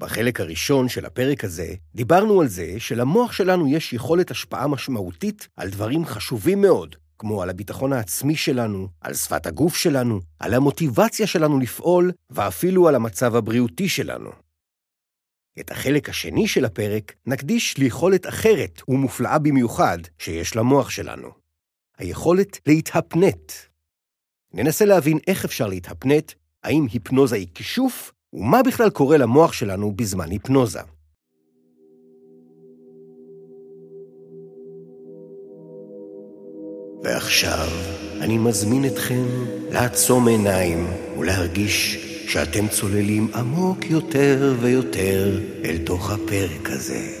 בחלק הראשון של הפרק הזה דיברנו על זה שלמוח שלנו יש יכולת השפעה משמעותית על דברים חשובים מאוד, כמו על הביטחון העצמי שלנו, על שפת הגוף שלנו, על המוטיבציה שלנו לפעול, ואפילו על המצב הבריאותי שלנו. את החלק השני של הפרק נקדיש ליכולת אחרת ומופלאה במיוחד שיש למוח שלנו. היכולת להתהפנט. ננסה להבין איך אפשר להתהפנט, האם היפנוזה היא כישוף, ומה בכלל קורה למוח שלנו בזמן היפנוזה. ועכשיו אני מזמין אתכם לעצום עיניים ולהרגיש שאתם צוללים עמוק יותר ויותר אל תוך הפרק הזה.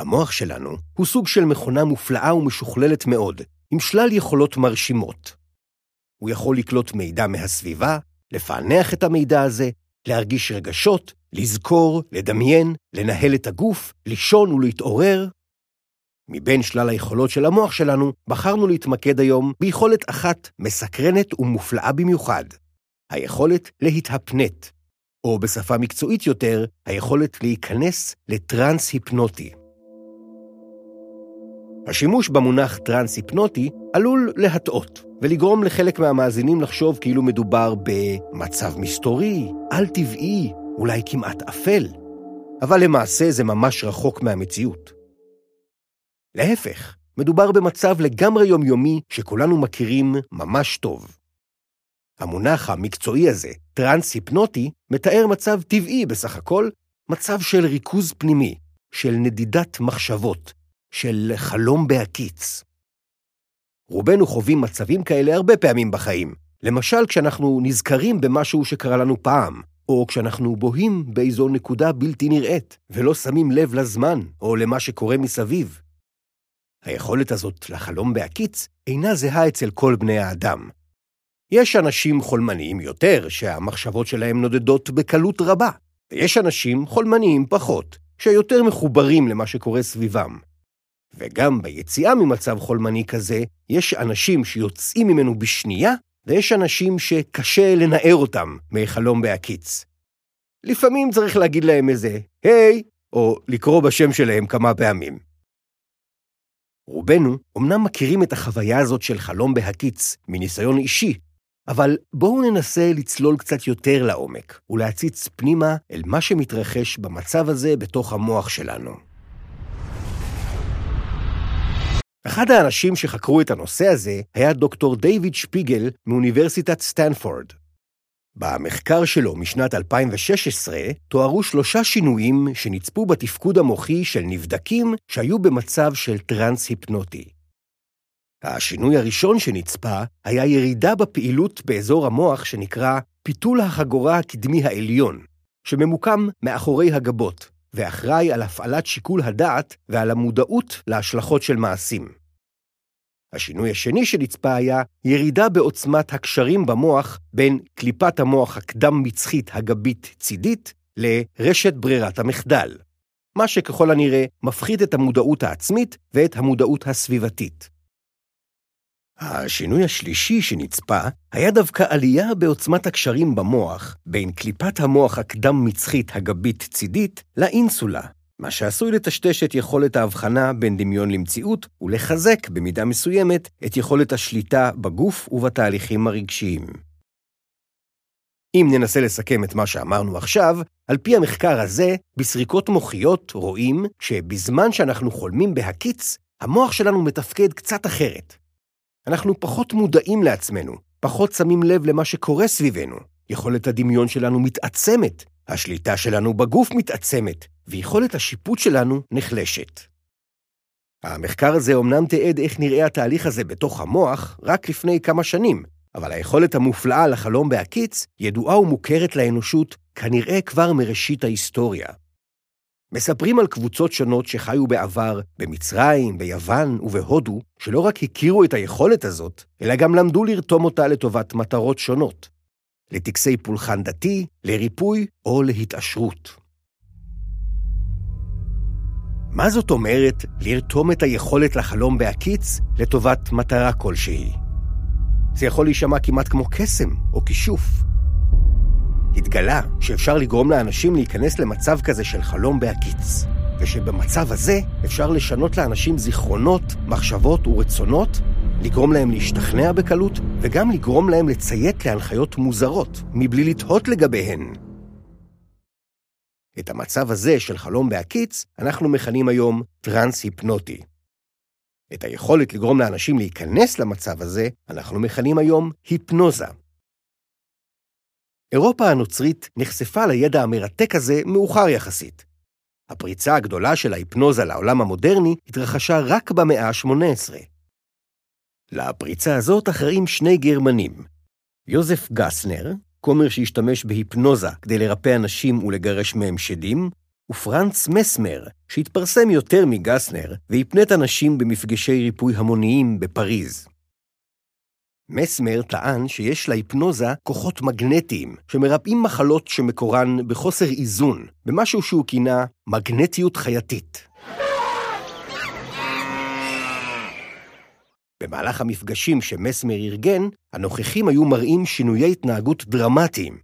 המוח שלנו הוא סוג של מכונה מופלאה ומשוכללת מאוד, עם שלל יכולות מרשימות. הוא יכול לקלוט מידע מהסביבה, לפענח את המידע הזה, להרגיש רגשות, לזכור, לדמיין, לנהל את הגוף, לישון ולהתעורר. מבין שלל היכולות של המוח שלנו, בחרנו להתמקד היום ביכולת אחת מסקרנת ומופלאה במיוחד, היכולת להתהפנט, או בשפה מקצועית יותר, היכולת להיכנס לטרנס היפנוטי. השימוש במונח טרנס-היפנוטי עלול להטעות, ולגרום לחלק מהמאזינים לחשוב כאילו מדובר במצב מסתורי, על-טבעי, אולי כמעט אפל. אבל למעשה זה ממש רחוק מהמציאות. להפך, מדובר במצב לגמרי יומיומי שכולנו מכירים ממש טוב. המונח המקצועי הזה, טרנס-היפנוטי, מתאר מצב טבעי בסך הכל, מצב של ריכוז פנימי, של נדידת מחשבות, של חלום בהקיץ. רובנו חווים מצבים כאלה הרבה פעמים בחיים. למשל, כשאנחנו נזכרים במשהו שקרה לנו פעם, או כשאנחנו בוהים באיזו נקודה בלתי נראית, ולא שמים לב לזמן, או למה שקורה מסביב. היכולת הזאת לחלום בהקיץ אינה זהה אצל כל בני האדם. יש אנשים חולמניים יותר, שהמחשבות שלהם נודדות בקלות רבה, ויש אנשים חולמניים פחות, שיותר מחוברים למה שקורה סביבם. וגם ביציאה ממצב חולמני כזה, יש אנשים שיוצאים ממנו בשנייה, ויש אנשים שקשה לנער אותם מחלום בהקיץ. לפעמים צריך להגיד להם איזה היי, או לקרוא בשם שלהם כמה פעמים. רובנו אמנם מכירים את החוויה הזאת של חלום בהקיץ מניסיון אישי, אבל בואו ננסה לצלול קצת יותר לעומק ולהציץ פנימה אל מה שמתרחש במצב הזה בתוך המוח שלנו. אחד האנשים שחקרו את הנושא הזה היה דוקטור דיוויד שפיגל מאוניברסיטת סטנפורד. במחקר שלו משנת 2016 תוארו שלושה שינויים שנצפו בתפקוד המוחי של נבדקים שהיו במצב של טרנס היפנוטי. השינוי הראשון שנצפה היה ירידה בפעילות באזור המוח שנקרא פיתול החגורה הקדמי העליון, שממוקם מאחורי הגבות, ואחראי על הפעלת שיקול הדעת ועל המודעות להשלכות של מעשים. השינוי השני שנצפה היה ירידה בעוצמת הקשרים במוח בין קליפת המוח הקדם-מצחית הגבית-צידית לרשת ברירת המחדל, מה שככל הנראה מפחית את המודעות העצמית ואת המודעות הסביבתית. השינוי השלישי שנצפה היה דווקא עלייה בעוצמת הקשרים במוח בין קליפת המוח הקדם-מצחית הגבית-צידית לאינסולה, מה שעשוי לטשטש את יכולת ההבחנה בין דמיון למציאות ולחזק במידה מסוימת את יכולת השליטה בגוף ובתהליכים הרגשיים. אם ננסה לסכם את מה שאמרנו עכשיו, על פי המחקר הזה, בסריקות מוחיות רואים שבזמן שאנחנו חולמים בהקיץ, המוח שלנו מתפקד קצת אחרת. אנחנו פחות מודעים לעצמנו, פחות שמים לב למה שקורה סביבנו. יכולת הדמיון שלנו מתעצמת, השליטה שלנו בגוף מתעצמת, ויכולת השיפוט שלנו נחלשת. המחקר הזה אומנם תיעד איך נראה התהליך הזה בתוך המוח רק לפני כמה שנים, אבל היכולת המופלאה לחלום בהקיץ ידועה ומוכרת לאנושות כנראה כבר מראשית ההיסטוריה. מספרים על קבוצות שונות שחיו בעבר במצרים, ביוון ובהודו, שלא רק הכירו את היכולת הזאת, אלא גם למדו לרתום אותה לטובת מטרות שונות. לטקסי פולחן דתי, לריפוי או להתעשרות. מה זאת אומרת לרתום את היכולת לחלום בהקיץ לטובת מטרה כלשהי? זה יכול להישמע כמעט כמו קסם או כישוף. התגלה שאפשר לגרום לאנשים להיכנס למצב כזה של חלום בהקיץ, ושבמצב הזה אפשר לשנות לאנשים זיכרונות, מחשבות ורצונות, לגרום להם להשתכנע בקלות, וגם לגרום להם לציית להנחיות מוזרות, מבלי לתהות לגביהן. את המצב הזה של חלום בהקיץ אנחנו מכנים היום טרנס-היפנוטי. את היכולת לגרום לאנשים להיכנס למצב הזה אנחנו מכנים היום היפנוזה. אירופה הנוצרית נחשפה לידע המרתק הזה מאוחר יחסית. הפריצה הגדולה של ההיפנוזה לעולם המודרני התרחשה רק במאה ה-18. לפריצה הזאת אחראים שני גרמנים, יוזף גסנר, כומר שהשתמש בהיפנוזה כדי לרפא אנשים ולגרש מהם שדים, ופרנץ מסמר, שהתפרסם יותר מגסנר והפנט אנשים במפגשי ריפוי המוניים בפריז. מסמר טען שיש להיפנוזה כוחות מגנטיים שמרפאים מחלות שמקורן בחוסר איזון, במשהו שהוא כינה מגנטיות חייתית. במהלך המפגשים שמסמר ארגן, הנוכחים היו מראים שינויי התנהגות דרמטיים.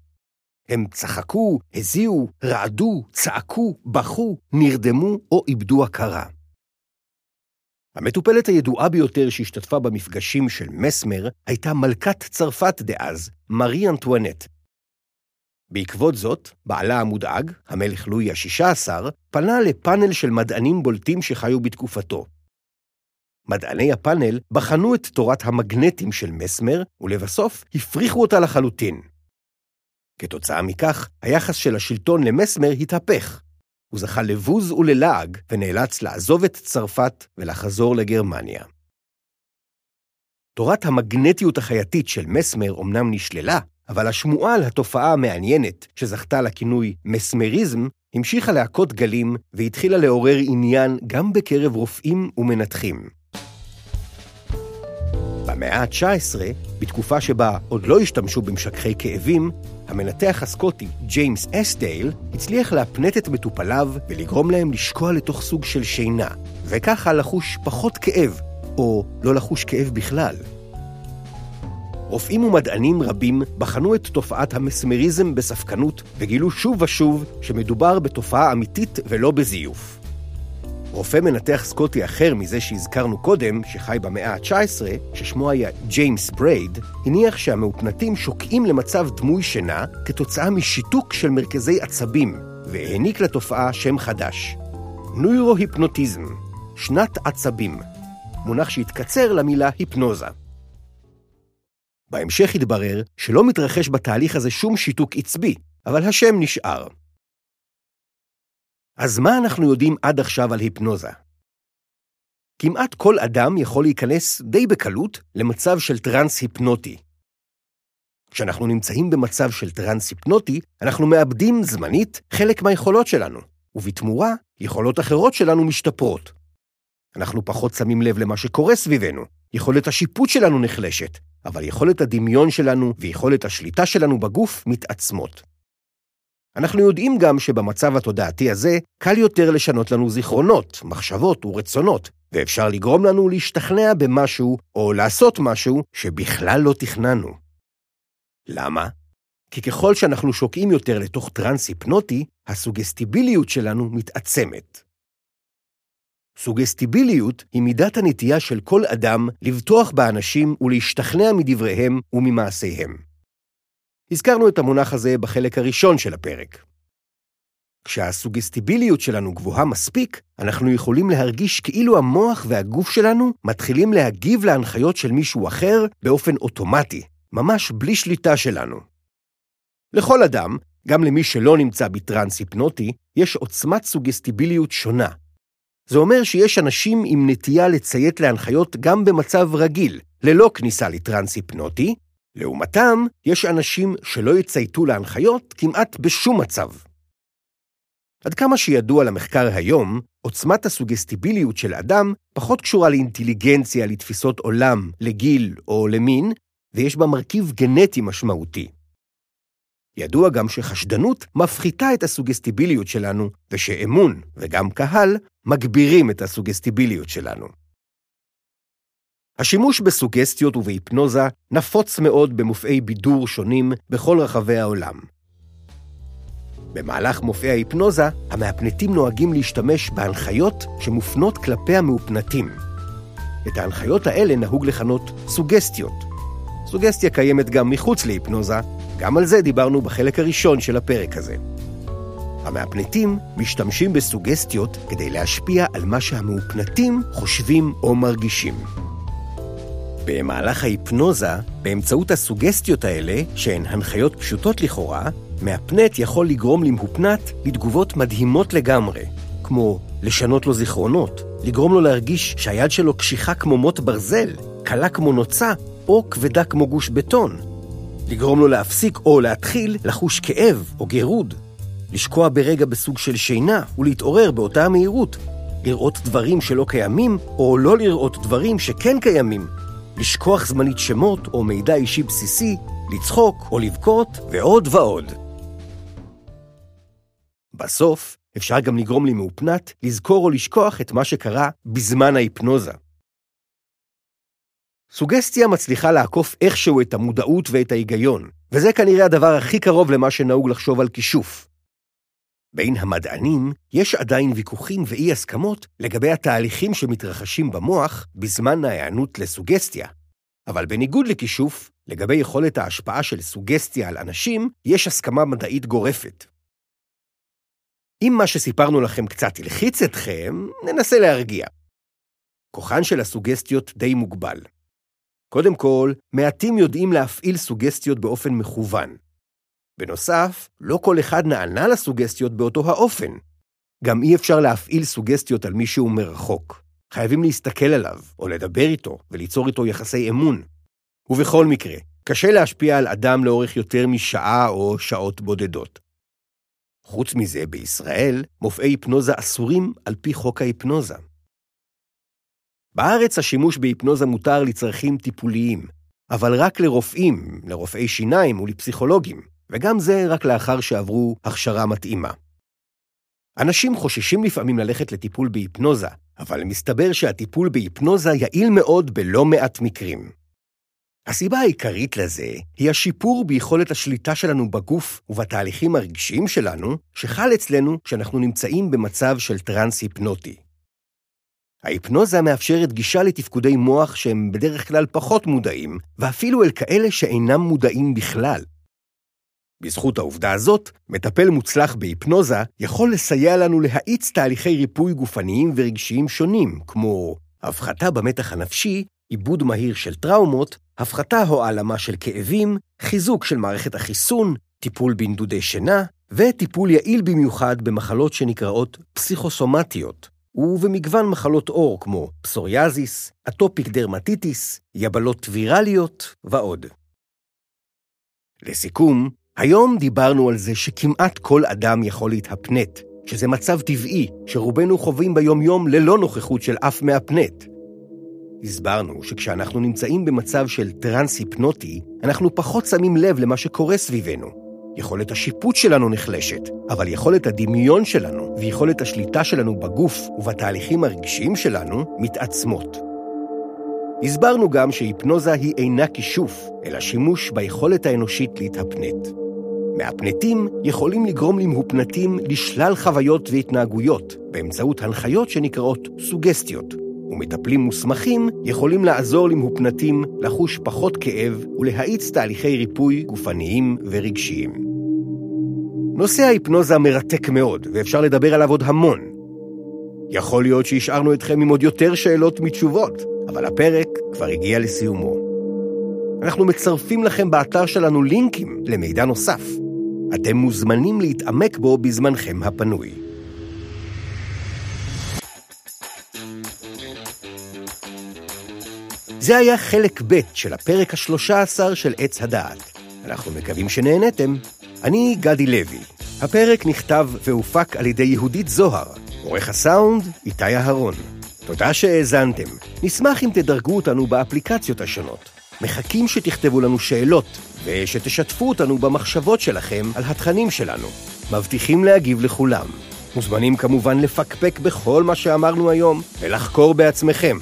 הם צחקו, הזיעו, רעדו, צעקו, בכו, נרדמו או איבדו הכרה. המטופלת הידועה ביותר שהשתתפה במפגשים של מסמר הייתה מלכת צרפת דאז, מארי אנטואנט. בעקבות זאת, בעלה המודאג, המלך לואי ה-16, פנה לפאנל של מדענים בולטים שחיו בתקופתו. מדעני הפאנל בחנו את תורת המגנטים של מסמר, ולבסוף הפריחו אותה לחלוטין. כתוצאה מכך, היחס של השלטון למסמר התהפך. הוא זכה לבוז וללעג, ונאלץ לעזוב את צרפת ולחזור לגרמניה. תורת המגנטיות החייתית של מסמר אמנם נשללה, אבל השמועה על התופעה המעניינת, שזכתה לכינוי מסמריזם, המשיכה להכות גלים והתחילה לעורר עניין גם בקרב רופאים ומנתחים. במאה ה-19, בתקופה שבה עוד לא השתמשו במשככי כאבים, המנתח הסקוטי ג'יימס אסטייל הצליח להפנט את מטופליו ולגרום להם לשקוע לתוך סוג של שינה, וככה לחוש פחות כאב, או לא לחוש כאב בכלל. רופאים ומדענים רבים בחנו את תופעת המסמריזם בספקנות וגילו שוב ושוב שמדובר בתופעה אמיתית ולא בזיוף. רופא מנתח סקוטי אחר מזה שהזכרנו קודם, שחי במאה ה-19, ששמו היה ג'יימס ברייד, הניח שהמהופנטים שוקעים למצב דמוי שינה כתוצאה משיתוק של מרכזי עצבים, והעניק לתופעה שם חדש. נוירו-היפנוטיזם, שנת עצבים, מונח שהתקצר למילה היפנוזה. בהמשך התברר שלא מתרחש בתהליך הזה שום שיתוק עצבי, אבל השם נשאר. אז מה אנחנו יודעים עד עכשיו על היפנוזה? כמעט כל אדם יכול להיכנס די בקלות למצב של טרנס היפנוטי. כשאנחנו נמצאים במצב של טרנס היפנוטי, אנחנו מאבדים זמנית חלק מהיכולות שלנו, ובתמורה, יכולות אחרות שלנו משתפרות. אנחנו פחות שמים לב למה שקורה סביבנו, יכולת השיפוט שלנו נחלשת, אבל יכולת הדמיון שלנו ויכולת השליטה שלנו בגוף מתעצמות. אנחנו יודעים גם שבמצב התודעתי הזה קל יותר לשנות לנו זיכרונות, מחשבות ורצונות, ואפשר לגרום לנו להשתכנע במשהו או לעשות משהו שבכלל לא תכננו. למה? כי ככל שאנחנו שוקעים יותר לתוך טרנס היפנוטי, הסוגסטיביליות שלנו מתעצמת. סוגסטיביליות היא מידת הנטייה של כל אדם לבטוח באנשים ולהשתכנע מדבריהם וממעשיהם. הזכרנו את המונח הזה בחלק הראשון של הפרק. כשהסוגסטיביליות שלנו גבוהה מספיק, אנחנו יכולים להרגיש כאילו המוח והגוף שלנו מתחילים להגיב להנחיות של מישהו אחר באופן אוטומטי, ממש בלי שליטה שלנו. לכל אדם, גם למי שלא נמצא בטרנס היפנוטי, יש עוצמת סוגסטיביליות שונה. זה אומר שיש אנשים עם נטייה לציית להנחיות גם במצב רגיל, ללא כניסה לטרנס היפנוטי, לעומתם, יש אנשים שלא יצייתו להנחיות כמעט בשום מצב. עד כמה שידוע למחקר היום, עוצמת הסוגסטיביליות של אדם פחות קשורה לאינטליגנציה, לתפיסות עולם, לגיל או למין, ויש בה מרכיב גנטי משמעותי. ידוע גם שחשדנות מפחיתה את הסוגסטיביליות שלנו, ושאמון, וגם קהל, מגבירים את הסוגסטיביליות שלנו. השימוש בסוגסטיות ובהיפנוזה נפוץ מאוד במופעי בידור שונים בכל רחבי העולם. במהלך מופעי ההיפנוזה, המאפנטים נוהגים להשתמש בהנחיות שמופנות כלפי המאופנטים. את ההנחיות האלה נהוג לכנות סוגסטיות. סוגסטיה קיימת גם מחוץ להיפנוזה, גם על זה דיברנו בחלק הראשון של הפרק הזה. המאפנטים משתמשים בסוגסטיות כדי להשפיע על מה שהמאופנטים חושבים או מרגישים. במהלך ההיפנוזה, באמצעות הסוגסטיות האלה, שהן הנחיות פשוטות לכאורה, מאפנט יכול לגרום למהופנט לתגובות מדהימות לגמרי, כמו לשנות לו זיכרונות, לגרום לו להרגיש שהיד שלו קשיחה כמו מוט ברזל, קלה כמו נוצה, או כבדה כמו גוש בטון. לגרום לו להפסיק או להתחיל לחוש כאב או גירוד. לשקוע ברגע בסוג של שינה ולהתעורר באותה המהירות. לראות דברים שלא קיימים, או לא לראות דברים שכן קיימים. לשכוח זמנית שמות או מידע אישי בסיסי, לצחוק או לבכות, ועוד ועוד. בסוף, אפשר גם לגרום למאופנת לזכור או לשכוח את מה שקרה בזמן ההיפנוזה. סוגסטיה מצליחה לעקוף איכשהו את המודעות ואת ההיגיון, וזה כנראה הדבר הכי קרוב למה שנהוג לחשוב על כישוף. בין המדענים יש עדיין ויכוחים ואי-הסכמות לגבי התהליכים שמתרחשים במוח בזמן ההיענות לסוגסטיה. אבל בניגוד לכישוף, לגבי יכולת ההשפעה של סוגסטיה על אנשים, יש הסכמה מדעית גורפת. אם מה שסיפרנו לכם קצת הלחיץ אתכם, ננסה להרגיע. כוחן של הסוגסטיות די מוגבל. קודם כל, מעטים יודעים להפעיל סוגסטיות באופן מכוון. בנוסף, לא כל אחד נענה לסוגסטיות באותו האופן. גם אי אפשר להפעיל סוגסטיות על מישהו מרחוק. חייבים להסתכל עליו, או לדבר איתו, וליצור איתו יחסי אמון. ובכל מקרה, קשה להשפיע על אדם לאורך יותר משעה או שעות בודדות. חוץ מזה, בישראל, מופעי היפנוזה אסורים על פי חוק ההיפנוזה. בארץ השימוש בהיפנוזה מותר לצרכים טיפוליים, אבל רק לרופאים, לרופאי שיניים ולפסיכולוגים, וגם זה רק לאחר שעברו הכשרה מתאימה. אנשים חוששים לפעמים ללכת לטיפול בהיפנוזה, אבל מסתבר שהטיפול בהיפנוזה יעיל מאוד בלא מעט מקרים. הסיבה העיקרית לזה היא השיפור ביכולת השליטה שלנו בגוף ובתהליכים הרגשיים שלנו, שחל אצלנו כשאנחנו נמצאים במצב של טרנס היפנוטי. ההיפנוזה מאפשרת גישה לתפקודי מוח שהם בדרך כלל פחות מודעים, ואפילו אל כאלה שאינם מודעים בכלל. בזכות העובדה הזאת, מטפל מוצלח בהיפנוזה יכול לסייע לנו להאיץ תהליכי ריפוי גופניים ורגשיים שונים, כמו הפחתה במתח הנפשי, עיבוד מהיר של טראומות, הפחתה או העלמה של כאבים, חיזוק של מערכת החיסון, טיפול בנדודי שינה, וטיפול יעיל במיוחד במחלות שנקראות פסיכוסומטיות, ובמגוון מחלות עור כמו פסוריאזיס, אטופיק דרמטיטיס, יבלות ויראליות ועוד. לסיכום, היום דיברנו על זה שכמעט כל אדם יכול להתהפנט, שזה מצב טבעי שרובנו חווים ביום-יום ללא נוכחות של אף מהפנט. הסברנו שכשאנחנו נמצאים במצב של טרנס היפנוטי, אנחנו פחות שמים לב למה שקורה סביבנו, יכולת השיפוט שלנו נחלשת, אבל יכולת הדמיון שלנו ויכולת השליטה שלנו בגוף ובתהליכים הרגשיים שלנו מתעצמות. הסברנו גם שהיפנוזה היא אינה כישוף, אלא שימוש ביכולת האנושית להתהפנט. מהפנטים יכולים לגרום למהופנטים לשלל חוויות והתנהגויות באמצעות הנחיות שנקראות סוגסטיות, ומטפלים מוסמכים יכולים לעזור למהופנטים לחוש פחות כאב ולהאיץ תהליכי ריפוי גופניים ורגשיים. נושא ההיפנוזה מרתק מאוד, ואפשר לדבר עליו עוד המון. יכול להיות שהשארנו אתכם עם עוד יותר שאלות מתשובות, אבל הפרק כבר הגיע לסיומו. אנחנו מצרפים לכם באתר שלנו לינקים למידע נוסף. אתם מוזמנים להתעמק בו בזמנכם הפנוי. זה היה חלק ב' של הפרק השלושה עשר של עץ הדעת. אנחנו מקווים שנהנתם. אני גדי לוי. הפרק נכתב והופק על ידי יהודית זוהר, עורך הסאונד איתי אהרון. תודה שהאזנתם. נשמח אם תדרגו אותנו באפליקציות השונות. מחכים שתכתבו לנו שאלות, ושתשתפו אותנו במחשבות שלכם על התכנים שלנו. מבטיחים להגיב לכולם. מוזמנים כמובן לפקפק בכל מה שאמרנו היום, ולחקור בעצמכם.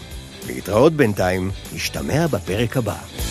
להתראות בינתיים, נשתמע בפרק הבא.